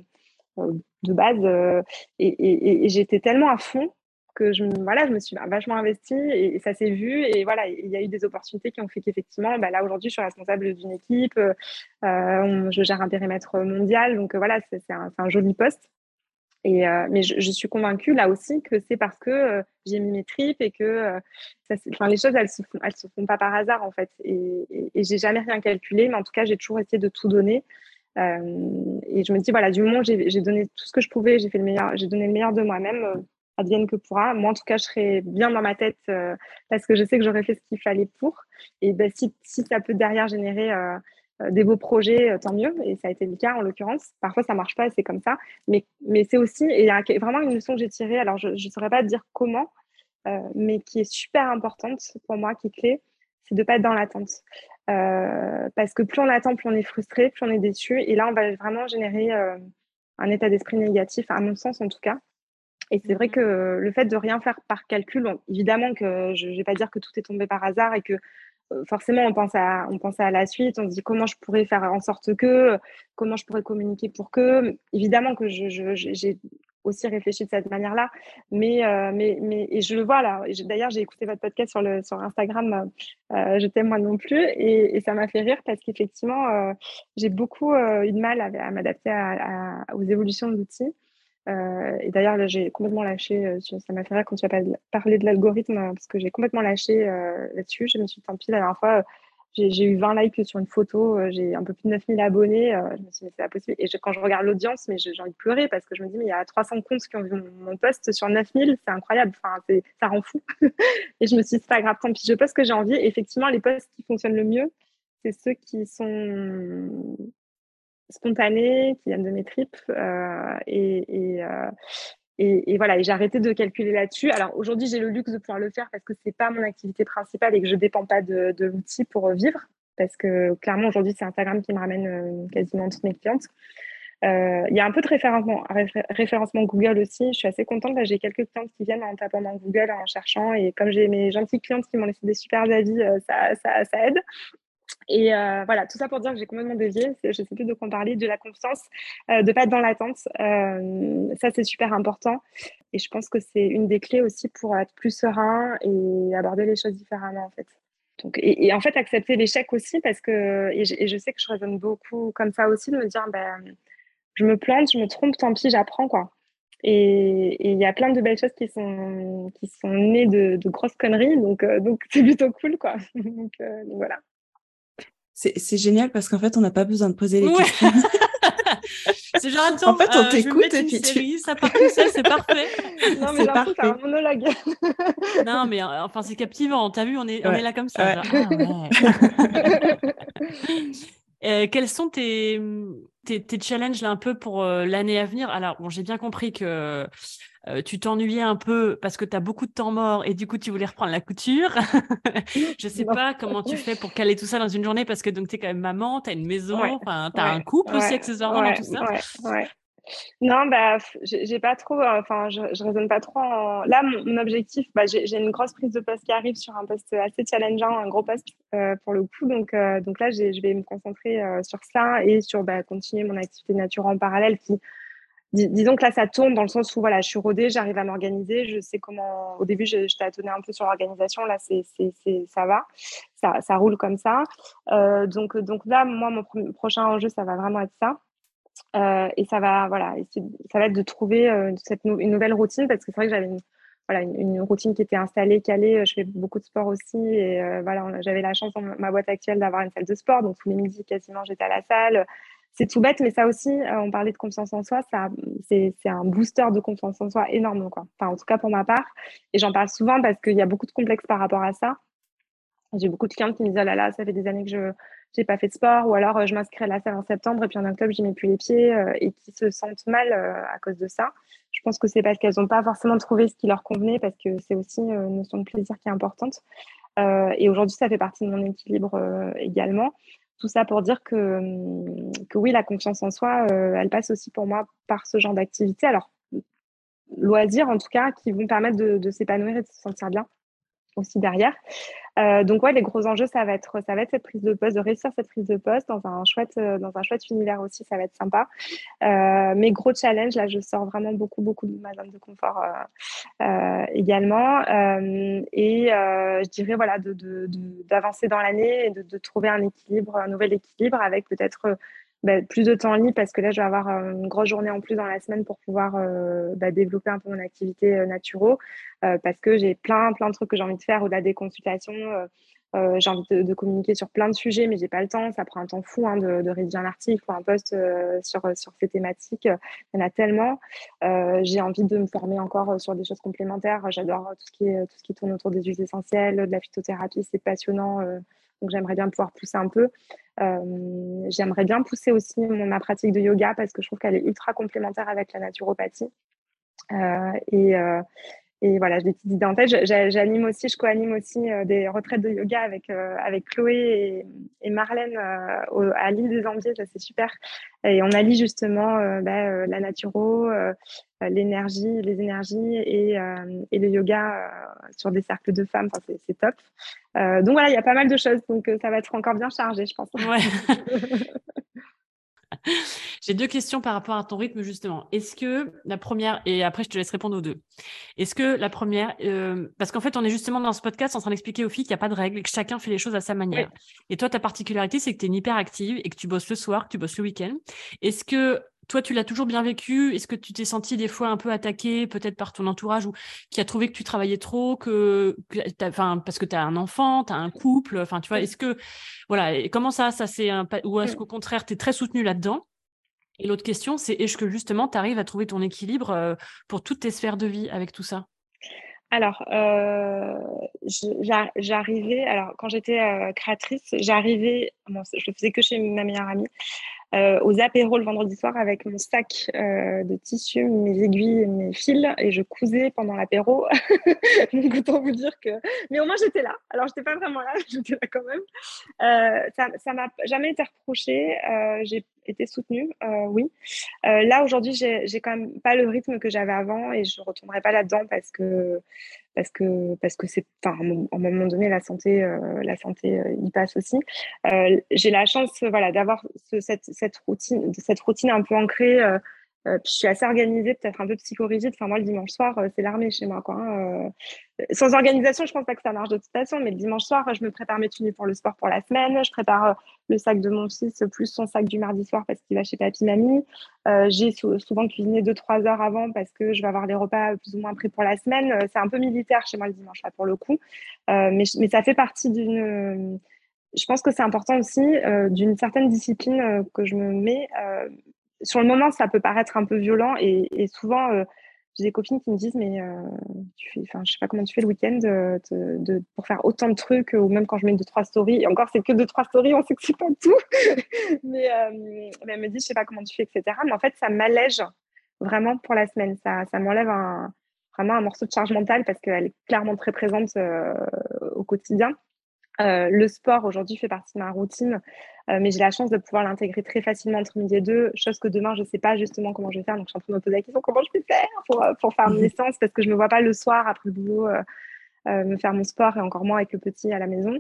euh, de base et, j'étais tellement à fond que je, voilà, je me suis vachement investie et, ça s'est vu. Et voilà, il y a eu des opportunités qui ont fait qu'effectivement, bah, là aujourd'hui, je suis responsable d'une équipe, je gère un périmètre mondial. Donc voilà, c'est un, joli poste. Euh, mais je, suis convaincue là aussi que c'est parce que euh, j'ai mis mes tripes et que euh, les choses, elles se, font, se font pas par hasard en fait. Et, j'ai jamais rien calculé, mais en tout cas, j'ai toujours essayé de tout donner. et je me dis, voilà, du moment j'ai donné tout ce que je pouvais, j'ai donné le meilleur de moi-même, advienne que pourra. Moi, en tout cas, je serai bien dans ma tête parce que je sais que j'aurais fait ce qu'il fallait pour. Et ben, si, ça peut derrière générer des beaux projets, euh, tant mieux. Et ça a été le cas en l'occurrence. Parfois, ça marche pas et c'est comme ça. Mais, mais c'est aussi, et il y a vraiment une leçon que j'ai tirée. Alors, je ne saurais pas dire comment, euh, mais qui est super importante pour moi, qui est clé, c'est de ne pas être dans l'attente. parce que plus on attend, plus on est frustré, plus on est déçu. Et là, on va vraiment générer un état d'esprit négatif, à mon sens en tout cas. Et c'est vrai mmh que le fait de rien faire par calcul, évidemment que je ne vais pas dire que tout est tombé par hasard et que euh, forcément, on pense, à, on pense à la suite, on se dit comment je pourrais faire en sorte que, comment je pourrais communiquer pour que. Évidemment que j'ai je, aussi réfléchi de cette manière-là, mais, euh, mais, mais et je le vois là. D'ailleurs, j'ai écouté votre podcast sur, le, sur Instagram, euh, je t'aime moi non plus, et, ça m'a fait rire parce qu'effectivement, j'ai beaucoup eu de mal à, m'adapter aux évolutions de l'outil. Euh, et d'ailleurs, là, j'ai complètement lâché, euh, ça m'a fait rire quand tu as parlé de l'algorithme, hein, parce que j'ai complètement lâché euh, là-dessus. Je me suis dit, tant pis, la dernière fois, j'ai eu 20 likes sur une photo, j'ai un peu plus de 9000 abonnés. je me suis dit, c'est pas possible. Et quand je regarde l'audience, mais j'ai envie de pleurer parce que je me dis, mais il y a 300 comptes qui ont vu mon, post sur 9000, c'est incroyable. Enfin, ça rend fou. et je me suis dit, c'est pas grave, tant pis, je poste ce que j'ai envie. Effectivement, les posts qui fonctionnent le mieux, c'est ceux qui sont spontanée, qui viennent de mes tripes. Euh, et, euh, et, et, voilà, et j'ai arrêté de calculer là-dessus. Alors aujourd'hui, j'ai le luxe de pouvoir le faire parce que ce n'est pas mon activité principale et que je ne dépends pas de, l'outil pour vivre. Parce que clairement, aujourd'hui, c'est Instagram qui me ramène euh, quasiment toutes mes clientes. Il y a un peu de référencement, référencement Google aussi. Je suis assez contente. J'ai quelques clientes qui viennent en tapant dans Google, en cherchant. Et comme j'ai mes gentilles clientes qui m'ont laissé des super avis, ça, ça, aide. Et euh, voilà, tout ça pour dire que j'ai complètement dévié. Je ne sais plus de quoi parler, de la confiance, euh, de pas être dans l'attente. Euh, ça, c'est super important. Et je pense que c'est une des clés aussi pour être plus serein et aborder les choses différemment, en fait. Donc, et, en fait, accepter l'échec aussi, parce que, et je, sais que je raisonne beaucoup comme ça aussi, de me dire, ben, je me plante, je me trompe, tant pis, j'apprends, quoi. Et il y a plein de belles choses qui sont, qui sont nées de, grosses conneries, donc donc c'est plutôt cool, quoi. donc voilà. C'est génial parce qu'en fait, on n'a pas besoin de poser les questions. c'est genre, attends, en fait, on euh, t'écoute et puis tu... ça part tout seul, c'est parfait. Non, mais c'est c'est un monologue. non, mais euh, enfin, c'est captivant. T'as vu, on est, on est là comme ça. Ah, euh, quels sont tes, tes, tes, challenges là un peu pour l'année à venir? Alors, bon, j'ai bien compris que euh, tu t'ennuyais un peu parce que tu as beaucoup de temps mort et du coup tu voulais reprendre la couture. je sais pas comment tu fais pour caler tout ça dans une journée parce que donc tu es quand même maman, tu as une maison, tu as un couple aussi accessoirement dans tout ça. Non, bah, j'ai pas trop, euh, enfin, je, je raisonne pas trop. Là, mon, objectif, bah, j'ai une grosse prise de poste qui arrive sur un poste assez challengeant, un gros poste euh, pour le coup. Donc, donc là, je vais me concentrer sur ça et sur bah, continuer mon activité nature en parallèle qui, disons que là, ça tourne dans le sens où voilà, je suis rodée, j'arrive à m'organiser, je sais comment. Au début, je, je tâtonnais un peu sur l'organisation, là, c'est, ça va, ça, roule comme ça. Euh, donc, donc là, moi, mon prochain enjeu, ça va vraiment être ça. Euh, et ça va, voilà, ça va être de trouver euh, cette une nouvelle routine parce que c'est vrai que j'avais une, voilà, une, routine qui était installée, calée. Je fais beaucoup de sport aussi et voilà, j'avais la chance dans ma boîte actuelle d'avoir une salle de sport, donc tous les midis quasiment j'étais à la salle c'est tout bête, mais ça aussi, euh, on parlait de confiance en soi, ça, c'est, un booster de confiance en soi énorme, quoi. Enfin, en tout cas pour ma part. Et j'en parle souvent parce qu'il y a beaucoup de complexes par rapport à ça. J'ai beaucoup de clientes qui me disent, oh là là, ça fait des années que je n'ai pas fait de sport, ou alors euh, je m'inscris à la salle en septembre et puis en octobre, j'y mets plus les pieds, euh, et qui se sentent mal à cause de ça. Je pense que c'est parce qu'elles n'ont pas forcément trouvé ce qui leur convenait, parce que c'est aussi une notion de plaisir qui est importante. et aujourd'hui, ça fait partie de mon équilibre également. Tout ça pour dire que, hum, que oui, la confiance en soi, euh, elle passe aussi pour moi par ce genre d'activité. Alors, loisirs en tout cas, qui vont permettre de s'épanouir et de se sentir bien aussi derrière. Euh, donc ouais, les gros enjeux, ça va être ça va être cette prise de poste, de réussir cette prise de poste dans un chouette euh, dans un chouette univers aussi, ça va être sympa. Euh, mes gros challenges, là, je sors vraiment beaucoup beaucoup de ma zone de confort également. et je dirais voilà de d'avancer dans l'année et de, trouver un équilibre, un nouvel équilibre avec peut-être bah, plus de temps libre parce que là, je vais avoir euh, une grosse journée en plus dans la semaine pour pouvoir euh, bah, développer un peu mon activité euh, naturo parce que j'ai plein, plein de trucs que j'ai envie de faire au-delà des consultations. j'ai envie de, communiquer sur plein de sujets, mais j'ai pas le temps. Ça prend un temps fou hein, de, rédiger un article ou un post sur, sur ces thématiques. Il y en a tellement. j'ai envie de me former encore sur des choses complémentaires. J'adore tout, tout ce qui tourne autour des huiles essentielles, de la phytothérapie. C'est passionnant. donc, j'aimerais bien pouvoir pousser un peu. Euh, j'aimerais bien pousser aussi ma pratique de yoga parce que je trouve qu'elle est ultra complémentaire avec la naturopathie. Euh, et, euh, et voilà, j'ai des petites idées en tête. J'anime aussi, je co-anime aussi euh, des retraites de yoga avec, euh, avec Chloé et, Marlène euh, à l'île des Ambiers, ça c'est super. Et on allie justement bah, la naturo, l'énergie, les énergies et, et le yoga sur des cercles de femmes. Enfin, c'est top. donc voilà, il y a pas mal de choses. Donc ça va être encore bien chargé, je pense. Ouais. J'ai deux questions par rapport à ton rythme, justement. Est-ce que la première, et après je te laisse répondre aux deux, est-ce que la première, euh, parce qu'en fait, on est justement dans ce podcast en train d'expliquer aux filles qu'il n'y a pas de règles et que chacun fait les choses à sa manière. Et toi, ta particularité, c'est que tu es une hyper active et que tu bosses le soir, que tu bosses le week-end. Est-ce que toi, tu l'as toujours bien vécu. Est-ce que tu t'es senti des fois un peu attaqué, peut-être par ton entourage, ou qui a trouvé que tu travaillais trop, que, enfin, parce que tu as un enfant, tu as un couple, enfin, tu vois, est-ce que, voilà, et comment ça, ça c'est un, ou est-ce mmh. qu'au contraire, tu es très soutenu là-dedans? Et l'autre question, c'est est-ce que justement, tu arrives à trouver ton équilibre euh, pour toutes tes sphères de vie avec tout ça? Alors, euh, j'arrivais, alors quand j'étais euh, créatrice, j'arrivais, je le faisais que chez ma meilleure amie, euh, aux apéros le vendredi soir avec mon sac euh, de tissu, mes aiguilles et mes fils et je cousais pendant l'apéro. Donc autant vous dire que... Mais au moins j'étais là. Alors j'étais pas vraiment là, j'étais là quand même. Euh, ça ça m'a jamais été reproché. Été soutenue, oui. là, aujourd'hui, j'ai quand même pas le rythme que j'avais avant et je ne retournerai pas là-dedans parce que parce que parce que c'est enfin à un moment donné la santé la santé y passe aussi j'ai la chance voilà d'avoir cette, cette routine cette routine un peu ancrée euh, je suis assez organisée, peut-être un peu psychorigide. Enfin, moi, le dimanche soir, euh, c'est l'armée chez moi. Hein, euh. Sans organisation, je pense pas que ça marche de toute façon. Mais le dimanche soir, je me prépare mes tenues pour le sport pour la semaine. Je prépare le sac de mon fils plus son sac du mardi soir parce qu'il va chez papy, mamie. J'ai souvent cuisiné deux, trois heures avant parce que je vais avoir les repas plus ou moins pris pour la semaine. C'est un peu militaire chez moi le dimanche, là, pour le coup. mais ça fait partie d'une je pense que c'est important aussi d'une certaine discipline que je me mets sur le moment, ça peut paraître un peu violent et, souvent, euh, j'ai des copines qui me disent mais euh, tu je sais pas comment tu fais le week-end euh, pour faire autant de trucs ou même quand je mets deux trois stories. Et encore, c'est que deux trois stories, on sait que c'est pas tout. mais, elle me dit je sais pas comment tu fais, etc. Mais en fait, ça m'allège vraiment pour la semaine. Ça, ça m'enlève vraiment un morceau de charge mentale parce qu'elle est clairement très présente au quotidien. Euh, le sport aujourd'hui fait partie de ma routine, euh, mais j'ai la chance de pouvoir l'intégrer très facilement entre midi et deux, chose que demain je ne sais pas justement comment je vais faire. Donc je suis en train de me poser la question comment je vais faire pour, euh, pour faire mes séances parce que je ne me vois pas le soir après le boulot me faire mon sport et encore moins avec le petit à la maison.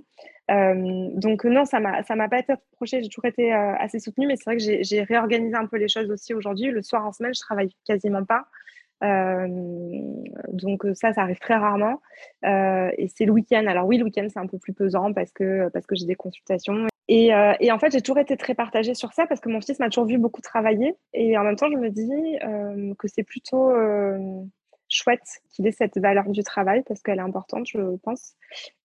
donc non, ça ça m'a pas été reproché. J'ai toujours été assez soutenue, mais c'est vrai que j'ai réorganisé un peu les choses aussi aujourd'hui. Le soir en semaine, je travaille quasiment pas. Euh, donc ça, ça arrive très rarement. Euh, et c'est le week-end. Alors oui, le week-end, c'est un peu plus pesant parce que, parce que j'ai des consultations. Et, euh, et, en fait, j'ai toujours été très partagée sur ça parce que mon fils m'a toujours vu beaucoup travailler. Et en même temps, je me dis que c'est plutôt chouette qu'il ait cette valeur du travail parce qu'elle est importante, je pense.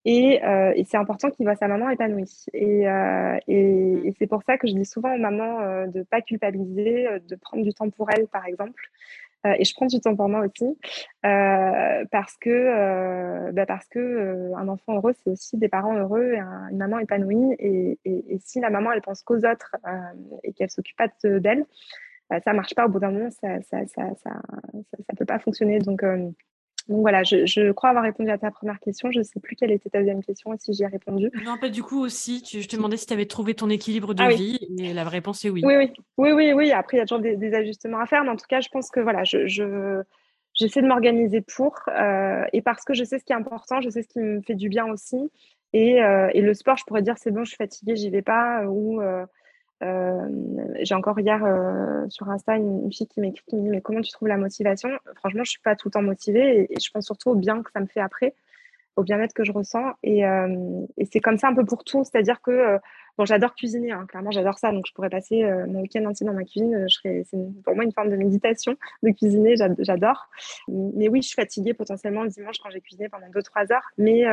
Et, et c'est important qu'il voit sa maman épanouie. Et, et, et c'est pour ça que je dis souvent aux mamans de ne pas culpabiliser, de prendre du temps pour elles, par exemple. Euh, et je prends du temps pour moi aussi euh, parce que, euh, bah parce que un enfant heureux, c'est aussi des parents heureux et une maman épanouie. Et, si la maman, elle pense qu'aux autres et qu'elle s'occupe pas d'elle, bah, ça marche pas. Au bout d'un moment, ça ça, ça, ça, ça, peut pas fonctionner. Donc, donc voilà, je, crois avoir répondu à ta première question. Je ne sais plus quelle était ta deuxième question et si j'y ai répondu. Non, pas du coup aussi. je te demandais si tu avais trouvé ton équilibre de ah vie et la réponse est oui. Oui, oui, oui, oui. oui. Après, il y a toujours des, ajustements à faire, mais en tout cas, je pense que voilà, je, j'essaie de m'organiser pour euh, et parce que je sais ce qui est important, je sais ce qui me fait du bien aussi. Et, euh, et le sport, je pourrais dire c'est bon, je suis fatiguée, j'y vais pas ou euh, euh, j'ai encore hier euh, sur Insta une, fille qui m'écrit qui me dit mais comment tu trouves la motivation? Franchement, je suis pas tout le temps motivée et, je pense surtout au bien que ça me fait après, au bien-être que je ressens et, euh, c'est comme ça un peu pour tout, c'est-à-dire que bon, j'adore cuisiner, hein, clairement j'adore ça, donc je pourrais passer mon week-end entier dans ma cuisine. C'est pour moi une forme de méditation de cuisiner, j'adore. Mais oui, je suis fatiguée potentiellement le dimanche quand j'ai cuisiné pendant 2-3 heures, mais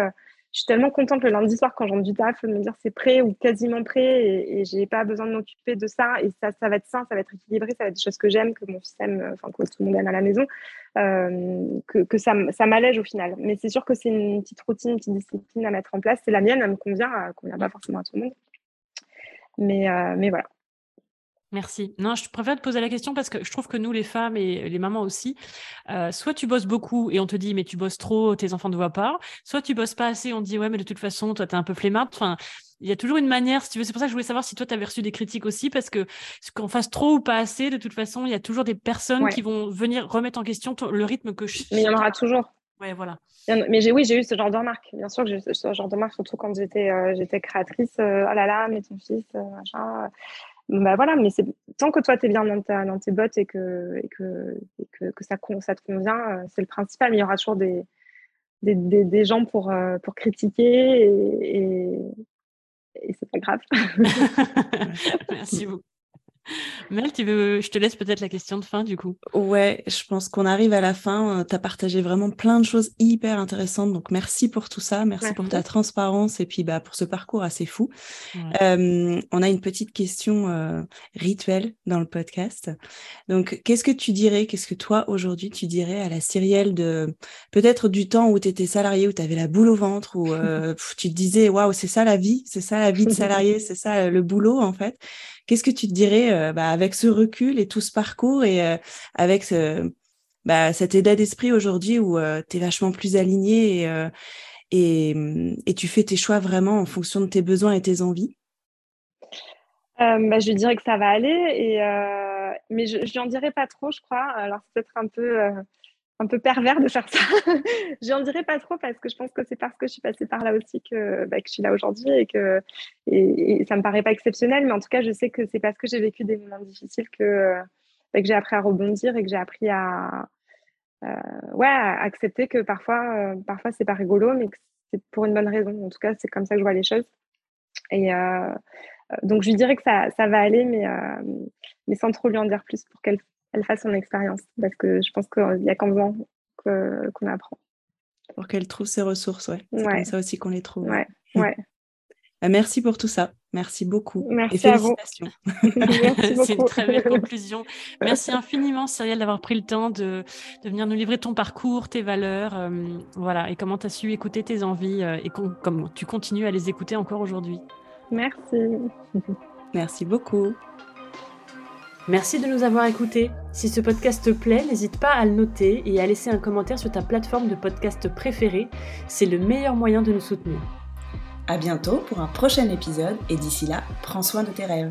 je suis tellement contente le lundi soir quand j'entre du taf de me dire c'est prêt ou quasiment prêt et, et j'ai pas besoin de m'occuper de ça et ça, ça va être sain, ça va être équilibré, ça va être des choses que j'aime, que mon fils aime, enfin que tout le monde aime à la maison, euh, que, ça, ça m'allège au final. Mais c'est sûr que c'est une petite routine, une petite discipline à mettre en place. C'est la mienne, elle me convient, elle convient pas forcément à tout le monde. Mais, euh, mais voilà. Merci. Non, je préfère te poser la question parce que je trouve que nous, les femmes et les mamans aussi, euh, soit tu bosses beaucoup et on te dit mais tu bosses trop, tes enfants ne voient pas, soit tu bosses pas assez, on te dit ouais mais de toute façon toi tu es un peu flemmarde. Enfin, il y a toujours une manière, si tu veux. C'est pour ça que je voulais savoir si toi tu avais reçu des critiques aussi parce que qu'on fasse trop ou pas assez, de toute façon, il y a toujours des personnes qui vont venir remettre en question le rythme que je. Mais il y en aura toujours. Ouais, voilà. Mais j'ai, oui, j'ai eu ce genre de remarques. Bien sûr que j'ai eu ce genre de remarques, surtout quand j'étais, euh, j'étais créatrice. Euh, oh là là, mais ton fils, machin bah voilà, mais c'est tant que toi tu es bien dans, dans, tes bottes et que, et que, que, que, ça, ça te convient, euh, c'est le principal. Il y aura toujours des, des, des, gens pour, euh, pour critiquer et, et, et c'est pas grave. Merci beaucoup. Mel, tu veux, je te laisse peut-être la question de fin du coup. Ouais, je pense qu'on arrive à la fin. Euh, tu as partagé vraiment plein de choses hyper intéressantes. Donc merci pour tout ça. Merci, pour ta transparence et puis bah, pour ce parcours assez fou. Euh, on a une petite question euh, rituelle dans le podcast. Donc qu'est-ce que tu dirais, qu'est-ce que toi aujourd'hui tu dirais à la Cyrielle de peut-être du temps où tu étais salarié, où tu avais la boule au ventre, où tu te disais waouh, c'est ça la vie, c'est ça la vie de salarié, c'est ça le boulot en fait. Qu'est-ce que tu te dirais euh, bah, avec ce recul et tout ce parcours et euh, avec bah, cet état d'esprit aujourd'hui où euh, tu es vachement plus aligné et, et, tu fais tes choix vraiment en fonction de tes besoins et tes envies? Bah, Je dirais que ça va aller, mais je n'en dirai pas trop, je crois. Alors, c'est peut-être un peu un peu pervers de faire ça. je n'en dirai pas trop parce que je pense que c'est parce que je suis passée par là aussi que, bah, que je suis là aujourd'hui et que et, ça me paraît pas exceptionnel, mais en tout cas, je sais que c'est parce que j'ai vécu des moments difficiles que, bah, que j'ai appris à rebondir et que j'ai appris à, euh, accepter que parfois, euh, parfois c'est pas rigolo, mais que c'est pour une bonne raison. En tout cas, c'est comme ça que je vois les choses. Et euh, donc, je lui dirais que ça, ça va aller, mais, mais sans trop lui en dire plus pour qu'elle elle fasse son expérience. Parce que je pense qu'il y a qu'en faisant qu'on apprend. Pour qu'elle trouve ses ressources, ouais. C'est comme ça aussi qu'on les trouve. Ouais, ouais. Bah, merci pour tout ça. Merci beaucoup. Merci et félicitations. C'est une très belle conclusion. Merci infiniment, Cyrielle, d'avoir pris le temps de, de, venir nous livrer ton parcours, tes valeurs, euh, voilà, et comment tu as su écouter tes envies euh, et comment tu continues à les écouter encore aujourd'hui. Merci. Merci beaucoup. Merci de nous avoir écoutés. Si ce podcast te plaît, n'hésite pas à le noter et à laisser un commentaire sur ta plateforme de podcast préférée. C'est le meilleur moyen de nous soutenir. À bientôt pour un prochain épisode et d'ici là, prends soin de tes rêves.